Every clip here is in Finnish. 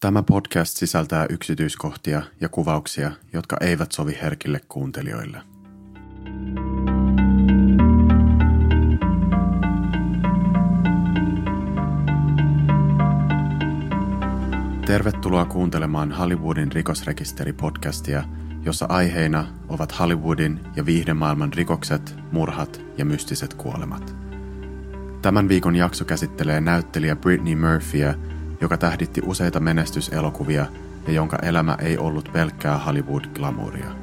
Tämä podcast sisältää yksityiskohtia ja kuvauksia, jotka eivät sovi herkille kuuntelijoille. Tervetuloa kuuntelemaan Hollywoodin rikosrekisteri-podcastia, jossa aiheina ovat Hollywoodin ja viihdemaailman rikokset, murhat ja mystiset kuolemat. Tämän viikon jakso käsittelee näyttelijä Britney Murphyä – joka tähditti useita menestyselokuvia ja jonka elämä ei ollut pelkkää Hollywood-glamouria.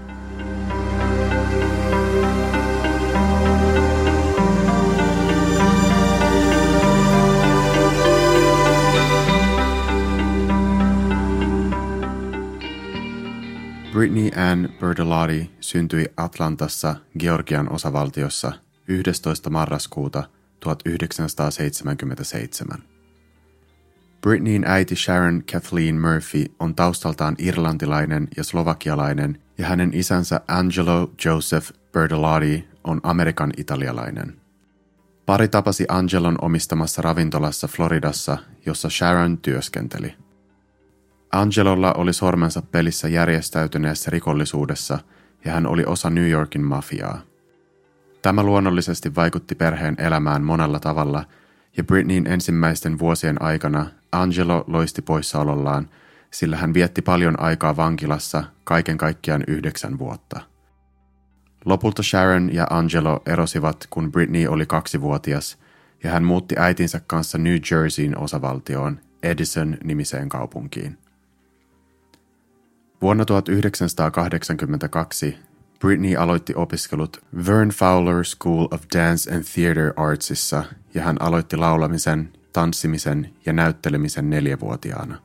Britney Ann Bertolotti syntyi Atlantassa, Georgian osavaltiossa 11. marraskuuta 1977. Britneyin äiti Sharon Kathleen Murphy on taustaltaan irlantilainen ja slovakialainen ja hänen isänsä Angelo Joseph Bertolotti on Amerikan italialainen. Pari tapasi Angelon omistamassa ravintolassa Floridassa, jossa Sharon työskenteli. Angelolla oli sormensa pelissä järjestäytyneessä rikollisuudessa ja hän oli osa New Yorkin mafiaa. Tämä luonnollisesti vaikutti perheen elämään monella tavalla – ja Britneyin ensimmäisten vuosien aikana Angelo loisti poissaolollaan, sillä hän vietti paljon aikaa vankilassa kaiken kaikkiaan yhdeksän vuotta. Lopulta Sharon ja Angelo erosivat, kun Britney oli kaksivuotias, ja hän muutti äitinsä kanssa New Jerseyin osavaltioon, Edison-nimiseen kaupunkiin. Vuonna 1982 Britney aloitti opiskelut Vern Fowler School of Dance and Theatre Artsissa ja hän aloitti laulamisen, tanssimisen ja näyttelemisen neljävuotiaana.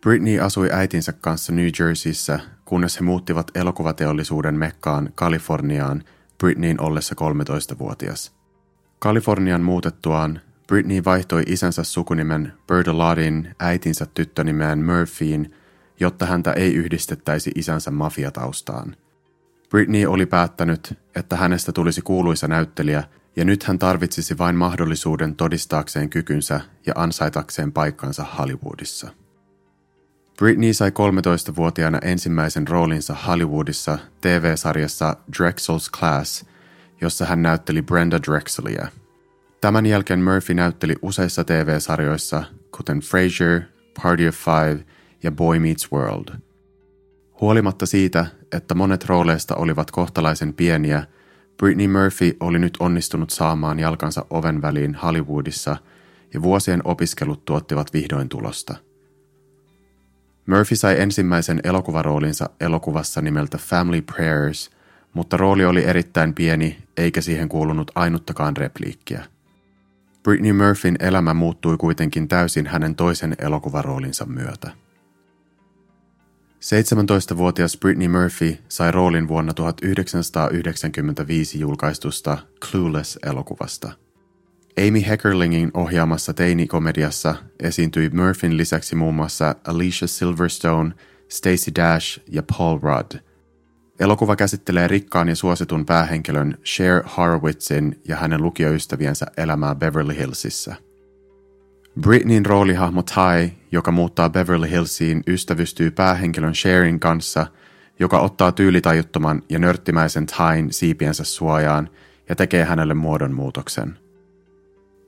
Britney asui äitinsä kanssa New Jerseyssä, kunnes he muuttivat elokuvateollisuuden Mekkaan Kaliforniaan Britneyin ollessa 13-vuotias. Kalifornian muutettuaan Britney vaihtoi isänsä sukunimen Bertolottin äitinsä tyttönimeen Murphyin, jotta häntä ei yhdistettäisi isänsä mafiataustaan. Britney oli päättänyt, että hänestä tulisi kuuluisa näyttelijä ja nyt hän tarvitsisi vain mahdollisuuden todistaakseen kykynsä ja ansaitakseen paikkansa Hollywoodissa. Britney sai 13-vuotiaana ensimmäisen roolinsa Hollywoodissa TV-sarjassa Drexel's Class, jossa hän näytteli Brenda Drexelia. Tämän jälkeen Murphy näytteli useissa TV-sarjoissa, kuten Frasier, Party of Five ja Boy Meets World. Huolimatta siitä, että monet rooleista olivat kohtalaisen pieniä – Britney Murphy oli nyt onnistunut saamaan jalkansa oven väliin Hollywoodissa ja vuosien opiskelut tuottivat vihdoin tulosta. Murphy sai ensimmäisen elokuvaroolinsa elokuvassa nimeltä Family Prayers, mutta rooli oli erittäin pieni eikä siihen kuulunut ainuttakaan repliikkiä. Britney Murphyn elämä muuttui kuitenkin täysin hänen toisen elokuvaroolinsa myötä. 17-vuotias Britney Murphy sai roolin vuonna 1995 julkaistusta Clueless-elokuvasta. Amy Heckerlingin ohjaamassa teinikomediassa esiintyi Murphyn lisäksi muun muassa Alicia Silverstone, Stacey Dash ja Paul Rudd. Elokuva käsittelee rikkaan ja suositun päähenkilön Cher Horowitzin ja hänen lukioystäviensä elämää Beverly Hillsissä – Britneyn roolihahmo Ty, joka muuttaa Beverly Hillsiin, ystävystyy päähenkilön Sharin kanssa, joka ottaa tyylitajuttoman ja nörttimäisen Tyn siipiensä suojaan ja tekee hänelle muodonmuutoksen.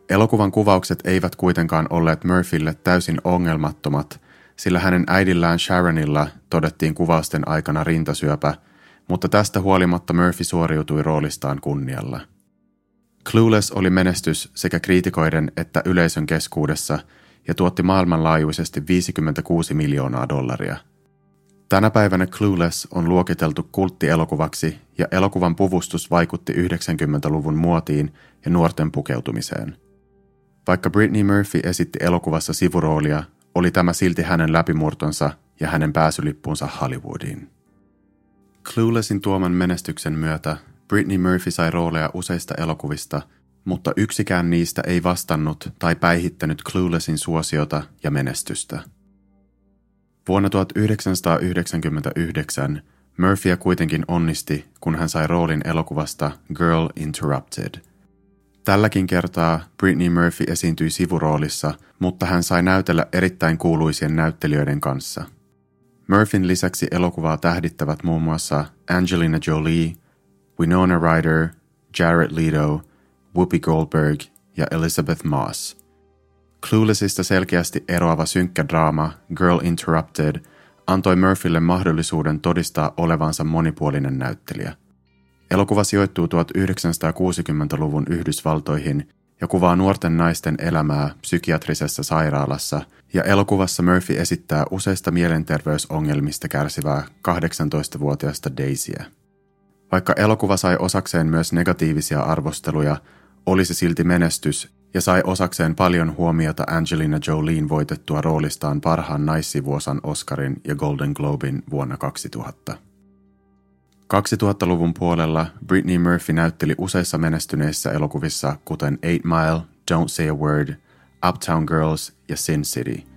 Elokuvan kuvaukset eivät kuitenkaan olleet Murphylle täysin ongelmattomat, sillä hänen äidillään Sharonilla todettiin kuvausten aikana rintasyöpä, mutta tästä huolimatta Murphy suoriutui roolistaan kunnialla – Clueless oli menestys sekä kriitikoiden että yleisön keskuudessa ja tuotti maailmanlaajuisesti 56 miljoonaa dollaria. Tänä päivänä Clueless on luokiteltu kulttielokuvaksi ja elokuvan puvustus vaikutti 90-luvun muotiin ja nuorten pukeutumiseen. Vaikka Britney Murphy esitti elokuvassa sivuroolia, oli tämä silti hänen läpimurtonsa ja hänen pääsylippunsa Hollywoodiin. Cluelessin tuoman menestyksen myötä Britney Murphy sai rooleja useista elokuvista, mutta yksikään niistä ei vastannut tai päihittänyt Cluelessin suosiota ja menestystä. Vuonna 1999 Murphyä kuitenkin onnisti, kun hän sai roolin elokuvasta Girl Interrupted. Tälläkin kertaa Britney Murphy esiintyi sivuroolissa, mutta hän sai näytellä erittäin kuuluisien näyttelijöiden kanssa. Murphyn lisäksi elokuvaa tähdittävät muun muassa Angelina Jolie, Winona Ryder, Jared Leto, Whoopi Goldberg ja Elizabeth Moss. Cluelessista selkeästi eroava synkkä draama Girl Interrupted antoi Murphylle mahdollisuuden todistaa olevansa monipuolinen näyttelijä. Elokuva sijoittuu 1960-luvun Yhdysvaltoihin ja kuvaa nuorten naisten elämää psykiatrisessa sairaalassa, ja elokuvassa Murphy esittää useista mielenterveysongelmista kärsivää 18-vuotiaasta Daisyä. Vaikka elokuva sai osakseen myös negatiivisia arvosteluja, oli se silti menestys ja sai osakseen paljon huomiota Angelina Jolien voitettua roolistaan parhaan naissivuosan Oscarin ja Golden Globin vuonna 2000. 2000-luvun puolella Britney Murphy näytteli useissa menestyneissä elokuvissa kuten Eight Mile, Don't Say a Word, Uptown Girls ja Sin City –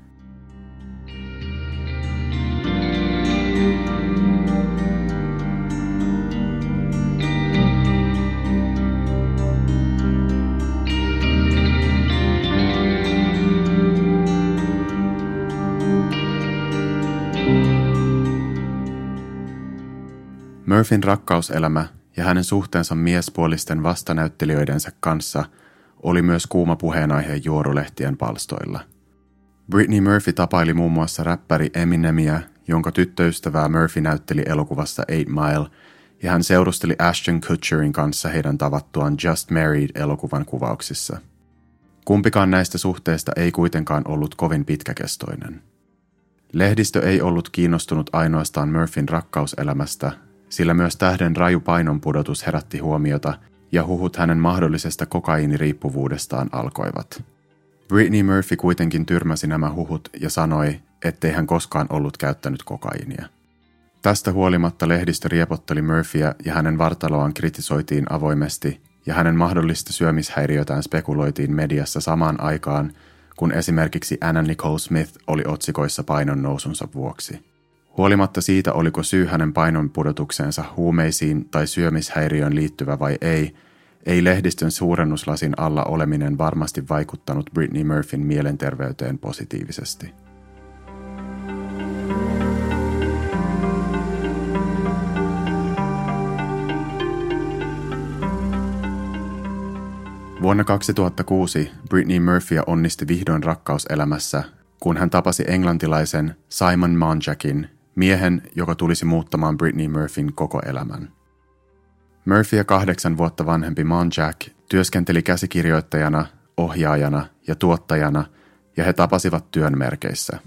Murphyn rakkauselämä ja hänen suhteensa miespuolisten vastanäyttelijöidensä kanssa oli myös kuuma puheenaihe juorulehtien palstoilla. Britney Murphy tapaili muun muassa räppäri Eminemia, jonka tyttöystävää Murphy näytteli elokuvassa Eight Mile, ja hän seurusteli Ashton Kutcherin kanssa heidän tavattuaan Just Married-elokuvan kuvauksissa. Kumpikaan näistä suhteista ei kuitenkaan ollut kovin pitkäkestoinen. Lehdistö ei ollut kiinnostunut ainoastaan Murphyn rakkauselämästä, sillä myös tähden raju painonpudotus herätti huomiota ja huhut hänen mahdollisesta kokaiiniriippuvuudestaan alkoivat. Britney Murphy kuitenkin tyrmäsi nämä huhut ja sanoi, ettei hän koskaan ollut käyttänyt kokaiinia. Tästä huolimatta lehdistö riepotteli Murphyä ja hänen vartaloaan kritisoitiin avoimesti ja hänen mahdollista syömishäiriötään spekuloitiin mediassa samaan aikaan, kun esimerkiksi Anna Nicole Smith oli otsikoissa painon nousunsa vuoksi. Huolimatta siitä, oliko syy hänen painonpudotukseensa huumeisiin tai syömishäiriöön liittyvä vai ei, ei lehdistön suurennuslasin alla oleminen varmasti vaikuttanut Britney Murphyn mielenterveyteen positiivisesti. Vuonna 2006 Britney Murphy onnisti vihdoin rakkauselämässä, kun hän tapasi englantilaisen Simon Monjackin, miehen, joka tulisi muuttamaan Britney Murphyn koko elämän. Murphy ja kahdeksan vuotta vanhempi Mon Jack työskenteli käsikirjoittajana, ohjaajana ja tuottajana, ja he tapasivat työn merkeissä.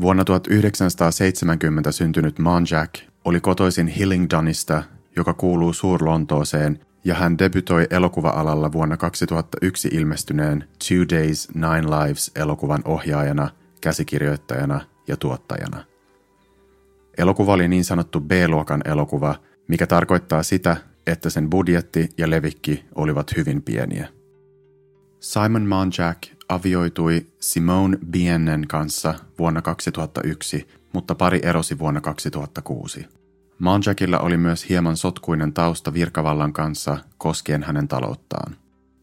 Vuonna 1970 syntynyt Mon Jack oli kotoisin Hillingdonista, joka kuuluu Suur-Lontooseen, ja hän debytoi elokuva-alalla vuonna 2001 ilmestyneen Two Days, Nine Lives elokuvan ohjaajana, käsikirjoittajana ja tuottajana. Elokuva oli niin sanottu B-luokan elokuva, mikä tarkoittaa sitä, että sen budjetti ja levikki olivat hyvin pieniä. Simon Monjack avioitui Simone Biennen kanssa vuonna 2001, mutta pari erosi vuonna 2006. Monjackilla oli myös hieman sotkuinen tausta virkavallan kanssa koskien hänen talouttaan.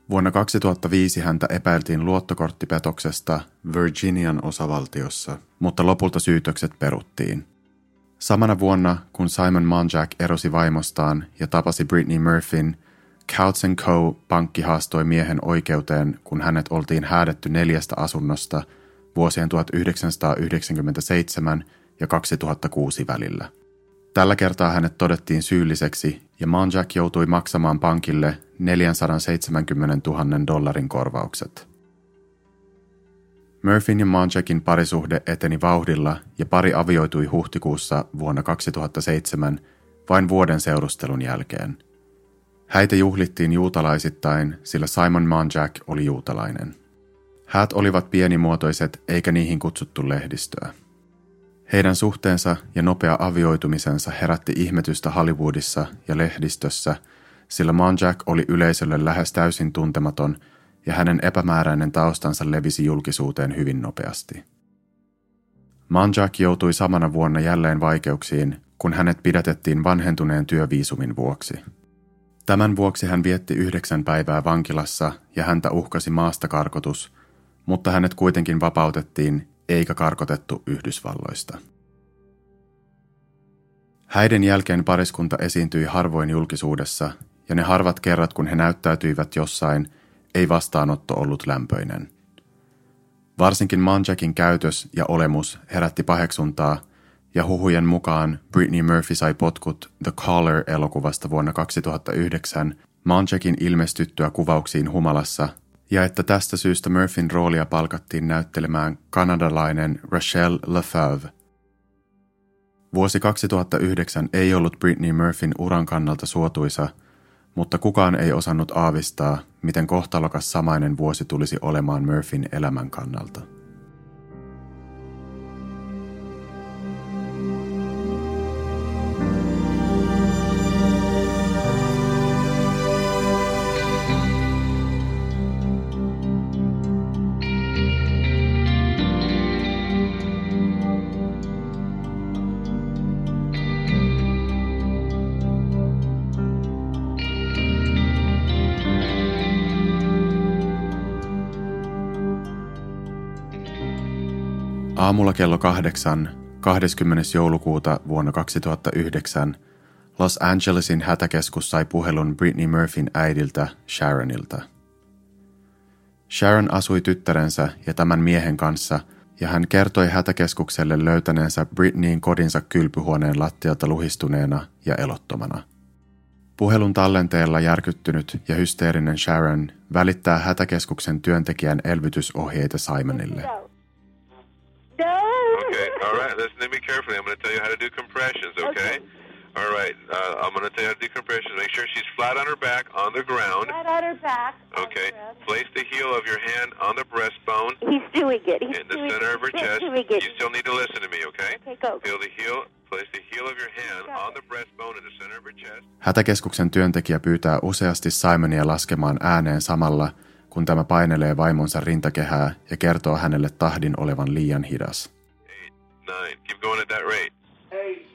Vuonna 2005 häntä epäiltiin luottokorttipetoksesta Virginian osavaltiossa, mutta lopulta syytökset peruttiin. Samana vuonna, kun Simon Monjack erosi vaimostaan ja tapasi Britney Murphyn, Couts Co. pankki haastoi miehen oikeuteen, kun hänet oltiin häädetty neljästä asunnosta vuosien 1997 ja 2006 välillä. Tällä kertaa hänet todettiin syylliseksi ja Monjack joutui maksamaan pankille 470 000 dollarin korvaukset. Murphyn ja Monjackin parisuhde eteni vauhdilla ja pari avioitui huhtikuussa vuonna 2007 vain vuoden seurustelun jälkeen. Häitä juhlittiin juutalaisittain, sillä Simon Monjack oli juutalainen. Häät olivat pienimuotoiset eikä niihin kutsuttu lehdistöä. Heidän suhteensa ja nopea avioitumisensa herätti ihmetystä Hollywoodissa ja lehdistössä, sillä Monjack oli yleisölle lähes täysin tuntematon – ja hänen epämääräinen taustansa levisi julkisuuteen hyvin nopeasti. Manjak joutui samana vuonna jälleen vaikeuksiin, kun hänet pidätettiin vanhentuneen työviisumin vuoksi. Tämän vuoksi hän vietti yhdeksän päivää vankilassa ja häntä uhkasi maastakarkotus, mutta hänet kuitenkin vapautettiin eikä karkotettu Yhdysvalloista. Häiden jälkeen pariskunta esiintyi harvoin julkisuudessa, ja ne harvat kerrat kun he näyttäytyivät jossain, ei vastaanotto ollut lämpöinen. Varsinkin Manjakin käytös ja olemus herätti paheksuntaa, ja huhujen mukaan Britney Murphy sai potkut The Caller-elokuvasta vuonna 2009 Manjakin ilmestyttyä kuvauksiin humalassa, ja että tästä syystä Murphyn roolia palkattiin näyttelemään kanadalainen Rachelle Lefebvre – Vuosi 2009 ei ollut Britney Murphyn uran kannalta suotuisa, mutta kukaan ei osannut aavistaa, miten kohtalokas samainen vuosi tulisi olemaan Murphyn elämän kannalta. Aamulla kello kahdeksan, 20. joulukuuta vuonna 2009, Los Angelesin hätäkeskus sai puhelun Britney Murphyn äidiltä Sharonilta. Sharon asui tyttärensä ja tämän miehen kanssa, ja hän kertoi hätäkeskukselle löytäneensä Britneyin kodinsa kylpyhuoneen lattialta luhistuneena ja elottomana. Puhelun tallenteella järkyttynyt ja hysteerinen Sharon välittää hätäkeskuksen työntekijän elvytysohjeita Simonille. Okay, all right. Listen to me carefully. I'm going to tell you how to do compressions, okay? okay. All right, uh, I'm going to tell you how to do compressions. Make sure she's flat on her back on the ground. Flat on her back. Okay. Place the heel of your hand on the breastbone. He's doing it. He's in the doing center of her He's chest. Doing it. You still need to listen to me, okay? Okay, go. Feel the heel. Place the heel of your hand on the breastbone in the center of her chest. Hätäkeskuksen työntekijä pyytää useasti Simonia laskemaan ääneen samalla, kun tämä painelee vaimonsa rintakehää ja kertoo hänelle tahdin olevan liian hidas. Nine. Keep going at that rate. Eight,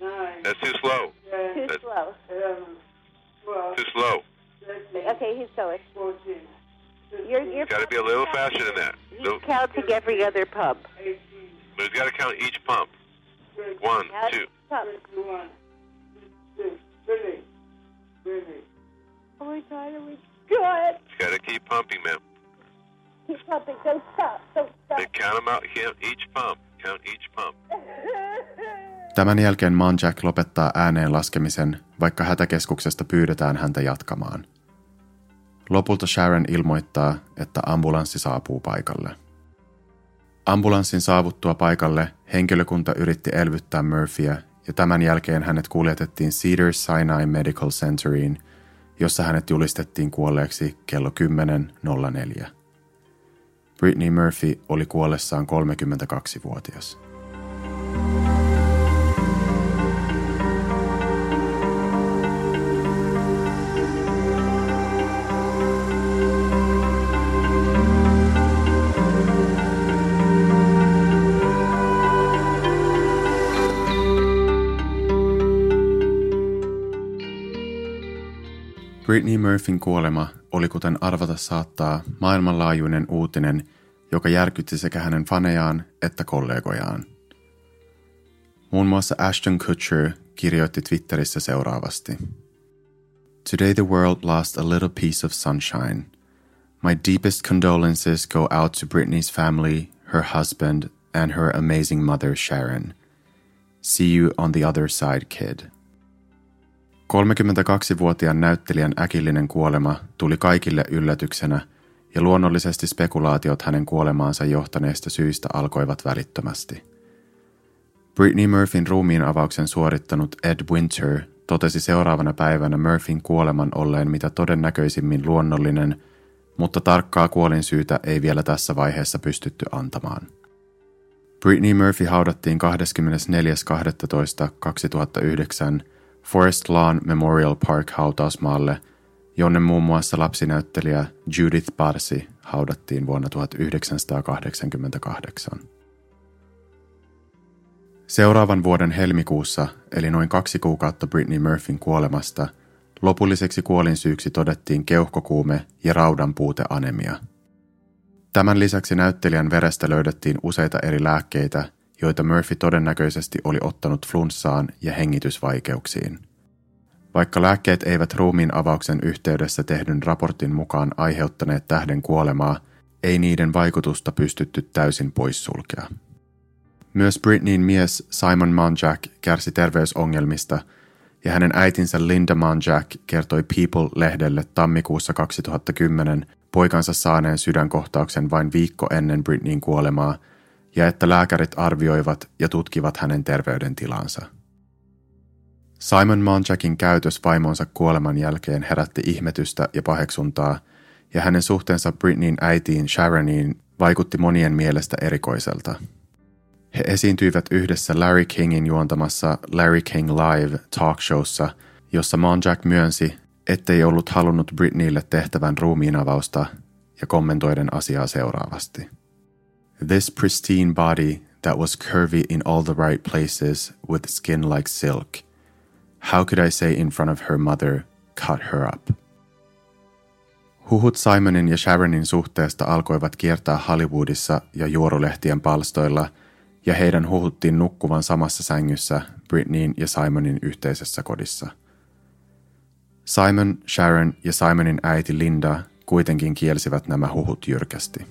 nine, That's too slow. ten, Too That's- slow. eleven, twelve, Too slow. thirteen, Okay, he's going. fourteen, You're, you're Got to be a little faster than that. He's So, counting every other pump. eighteen, but he's got to count each pump. One, Count two. pump. twenty-one, twenty-two, thirty, thirty. Oh my God, oh, are we good? He's got to keep pumping, ma'am. Keep pumping. Don't stop. Don't stop. Then count them out. Count each pump. Tämän jälkeen Manjack lopettaa ääneen laskemisen, vaikka hätäkeskuksesta pyydetään häntä jatkamaan. Lopulta Sharon ilmoittaa, että ambulanssi saapuu paikalle. Ambulanssin saavuttua paikalle henkilökunta yritti elvyttää Murphyä ja tämän jälkeen hänet kuljetettiin Cedars Sinai Medical Centeriin, jossa hänet julistettiin kuolleeksi kello 10.04. Britney Murphy oli kuollessaan 32-vuotias. Britney Murphyn kuolema oli kuten arvata saattaa maailmanlaajuinen uutinen, joka järkytti sekä hänen fanejaan että kollegojaan. Muun muassa Ashton Kutcher kirjoitti Twitterissä seuraavasti. Today the world lost a little piece of sunshine. My deepest condolences go out to Britney's family, her husband, and her amazing mother Sharon. See you on the other side, kid. 32-vuotiaan näyttelijän äkillinen kuolema tuli kaikille yllätyksenä ja luonnollisesti spekulaatiot hänen kuolemaansa johtaneista syistä alkoivat välittömästi. Britney Murphyn ruumiin avauksen suorittanut Ed Winter totesi seuraavana päivänä Murphyn kuoleman olleen mitä todennäköisimmin luonnollinen, mutta tarkkaa kuolinsyytä ei vielä tässä vaiheessa pystytty antamaan. Britney Murphy haudattiin 24.12.2009 Forest Lawn Memorial Park hautausmaalle, jonne muun muassa lapsinäyttelijä Judith Barsi haudattiin vuonna 1988. Seuraavan vuoden helmikuussa, eli noin kaksi kuukautta Britney Murphyn kuolemasta, lopulliseksi kuolinsyyksi todettiin keuhkokuume ja raudanpuuteanemia. Tämän lisäksi näyttelijän verestä löydettiin useita eri lääkkeitä, joita Murphy todennäköisesti oli ottanut flunssaan ja hengitysvaikeuksiin. Vaikka lääkkeet eivät ruumiin avauksen yhteydessä tehdyn raportin mukaan aiheuttaneet tähden kuolemaa, ei niiden vaikutusta pystytty täysin poissulkea. Myös Britneyn mies Simon Monjack kärsi terveysongelmista ja hänen äitinsä Linda Monjack kertoi People-lehdelle tammikuussa 2010 poikansa saaneen sydänkohtauksen vain viikko ennen Britneyn kuolemaa ja että lääkärit arvioivat ja tutkivat hänen terveydentilansa. Simon Monjackin käytös vaimonsa kuoleman jälkeen herätti ihmetystä ja paheksuntaa, ja hänen suhteensa Britneyn äitiin Sharoniin vaikutti monien mielestä erikoiselta. He esiintyivät yhdessä Larry Kingin juontamassa Larry King Live talkshowssa, jossa Monjack myönsi, ettei ollut halunnut Britneylle tehtävän ruumiinavausta ja kommentoiden asiaa seuraavasti. This pristine body that was curvy in all the right places with skin like silk. How could I say in front of her mother, cut her up? Huhut Simonin ja Sharonin suhteesta alkoivat kiertää Hollywoodissa ja juorulehtien palstoilla, ja heidän huhuttiin nukkuvan samassa sängyssä Britneyn ja Simonin yhteisessä kodissa. Simon, Sharon ja Simonin äiti Linda kuitenkin kielsivät nämä huhut jyrkästi.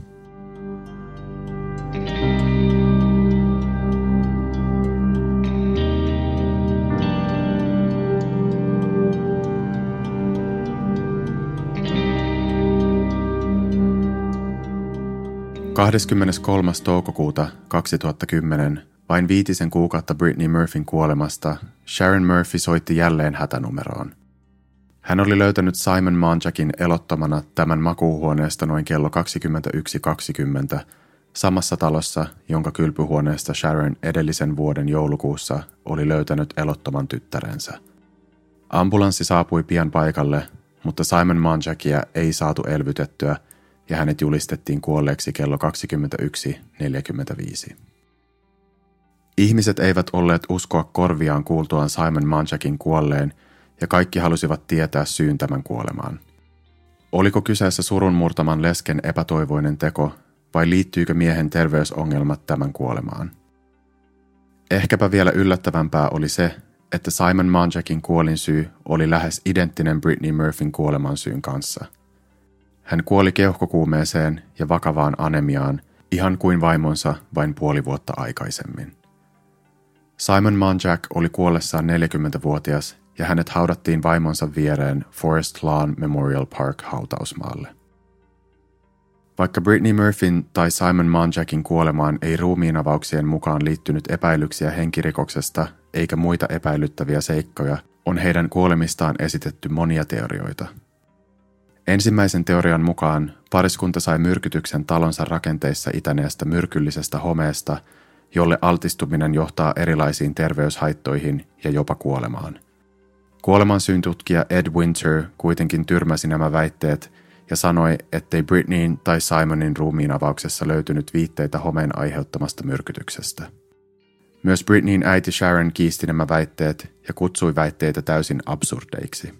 23. toukokuuta 2010, vain viitisen kuukautta Britney Murphyn kuolemasta, Sharon Murphy soitti jälleen hätänumeroon. Hän oli löytänyt Simon Monjackin elottomana tämän makuuhuoneesta noin kello 21.20 samassa talossa, jonka kylpyhuoneesta Sharon edellisen vuoden joulukuussa oli löytänyt elottoman tyttärensä. Ambulanssi saapui pian paikalle, mutta Simon Monjackia ei saatu elvytettyä – ja hänet julistettiin kuolleeksi kello 21.45. Ihmiset eivät olleet uskoa korviaan kuultuaan Simon Manchakin kuolleen ja kaikki halusivat tietää syyn tämän kuolemaan. Oliko kyseessä surun murtaman lesken epätoivoinen teko vai liittyykö miehen terveysongelmat tämän kuolemaan? Ehkäpä vielä yllättävämpää oli se, että Simon Manchakin kuolinsyy oli lähes identtinen Britney Murphyn kuoleman syyn kanssa – hän kuoli keuhkokuumeeseen ja vakavaan anemiaan, ihan kuin vaimonsa vain puoli vuotta aikaisemmin. Simon Monjack oli kuollessaan 40-vuotias ja hänet haudattiin vaimonsa viereen Forest Lawn Memorial Park hautausmaalle. Vaikka Britney Murphyn tai Simon Monjackin kuolemaan ei ruumiinavauksien mukaan liittynyt epäilyksiä henkirikoksesta eikä muita epäilyttäviä seikkoja, on heidän kuolemistaan esitetty monia teorioita – Ensimmäisen teorian mukaan pariskunta sai myrkytyksen talonsa rakenteissa itäneestä myrkyllisestä homeesta, jolle altistuminen johtaa erilaisiin terveyshaittoihin ja jopa kuolemaan. Kuolemansyyn tutkija Ed Winter kuitenkin tyrmäsi nämä väitteet ja sanoi, ettei Britneyin tai Simonin ruumiin avauksessa löytynyt viitteitä homeen aiheuttamasta myrkytyksestä. Myös Britneyin äiti Sharon kiisti nämä väitteet ja kutsui väitteitä täysin absurdeiksi.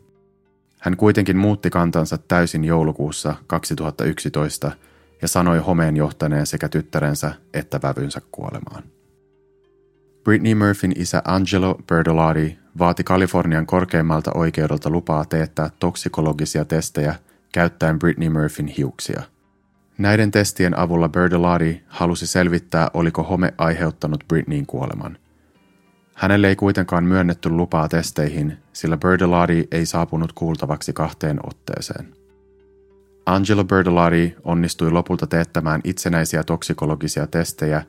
Hän kuitenkin muutti kantansa täysin joulukuussa 2011 ja sanoi homeen johtaneen sekä tyttärensä että vävynsä kuolemaan. Britney Murphyn isä Angelo Berdolari vaati Kalifornian korkeimmalta oikeudelta lupaa teettää toksikologisia testejä käyttäen Britney Murphyn hiuksia. Näiden testien avulla Berdolari halusi selvittää, oliko home aiheuttanut Britneyn kuoleman. Hänelle ei kuitenkaan myönnetty lupaa testeihin, sillä Berdolari ei saapunut kuultavaksi kahteen otteeseen. Angelo Berdolari onnistui lopulta teettämään itsenäisiä toksikologisia testejä,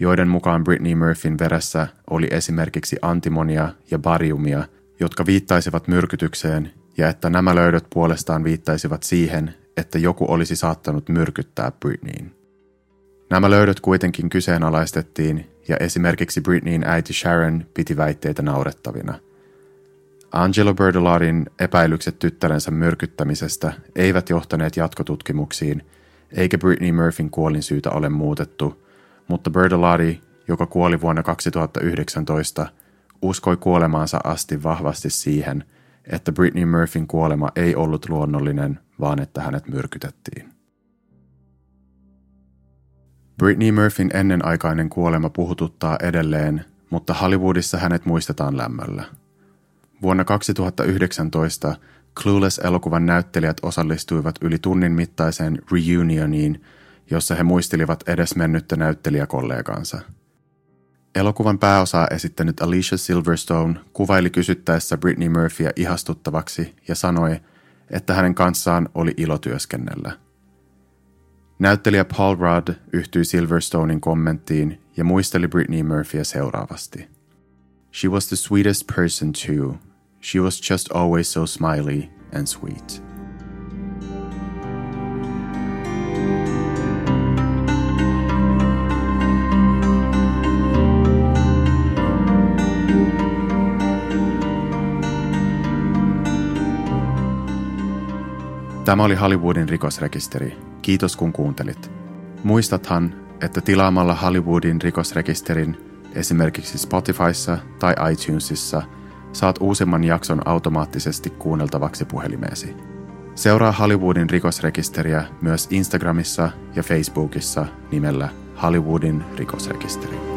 joiden mukaan Britney Murphyn veressä oli esimerkiksi antimonia ja bariumia, jotka viittaisivat myrkytykseen, ja että nämä löydöt puolestaan viittaisivat siihen, että joku olisi saattanut myrkyttää Britneyin. Nämä löydöt kuitenkin kyseenalaistettiin ja esimerkiksi Britneyin äiti Sharon piti väitteitä naurettavina. Angelo Berdolarin epäilykset tyttärensä myrkyttämisestä eivät johtaneet jatkotutkimuksiin, eikä Britney Murphyn kuolinsyytä ole muutettu, mutta Berdolari, joka kuoli vuonna 2019, uskoi kuolemaansa asti vahvasti siihen, että Britney Murphyn kuolema ei ollut luonnollinen, vaan että hänet myrkytettiin. Britney Murphyn ennenaikainen kuolema puhututtaa edelleen, mutta Hollywoodissa hänet muistetaan lämmöllä. Vuonna 2019 Clueless-elokuvan näyttelijät osallistuivat yli tunnin mittaiseen reunioniin, jossa he muistelivat edesmennyttä näyttelijäkollegansa. Elokuvan pääosaa esittänyt Alicia Silverstone kuvaili kysyttäessä Britney Murphyä ihastuttavaksi ja sanoi, että hänen kanssaan oli ilo työskennellä. Näyttelijä Paul Rudd yhtyi Silverstonein kommenttiin ja muisteli Britney Murphyä seuraavasti. She was the sweetest person too. She was just always so smiley and sweet. Tämä oli Hollywoodin rikosrekisteri. Kiitos kun kuuntelit. Muistathan, että tilaamalla Hollywoodin rikosrekisterin esimerkiksi Spotifyssa tai iTunesissa saat uusimman jakson automaattisesti kuunneltavaksi puhelimeesi. Seuraa Hollywoodin rikosrekisteriä myös Instagramissa ja Facebookissa nimellä Hollywoodin rikosrekisteri.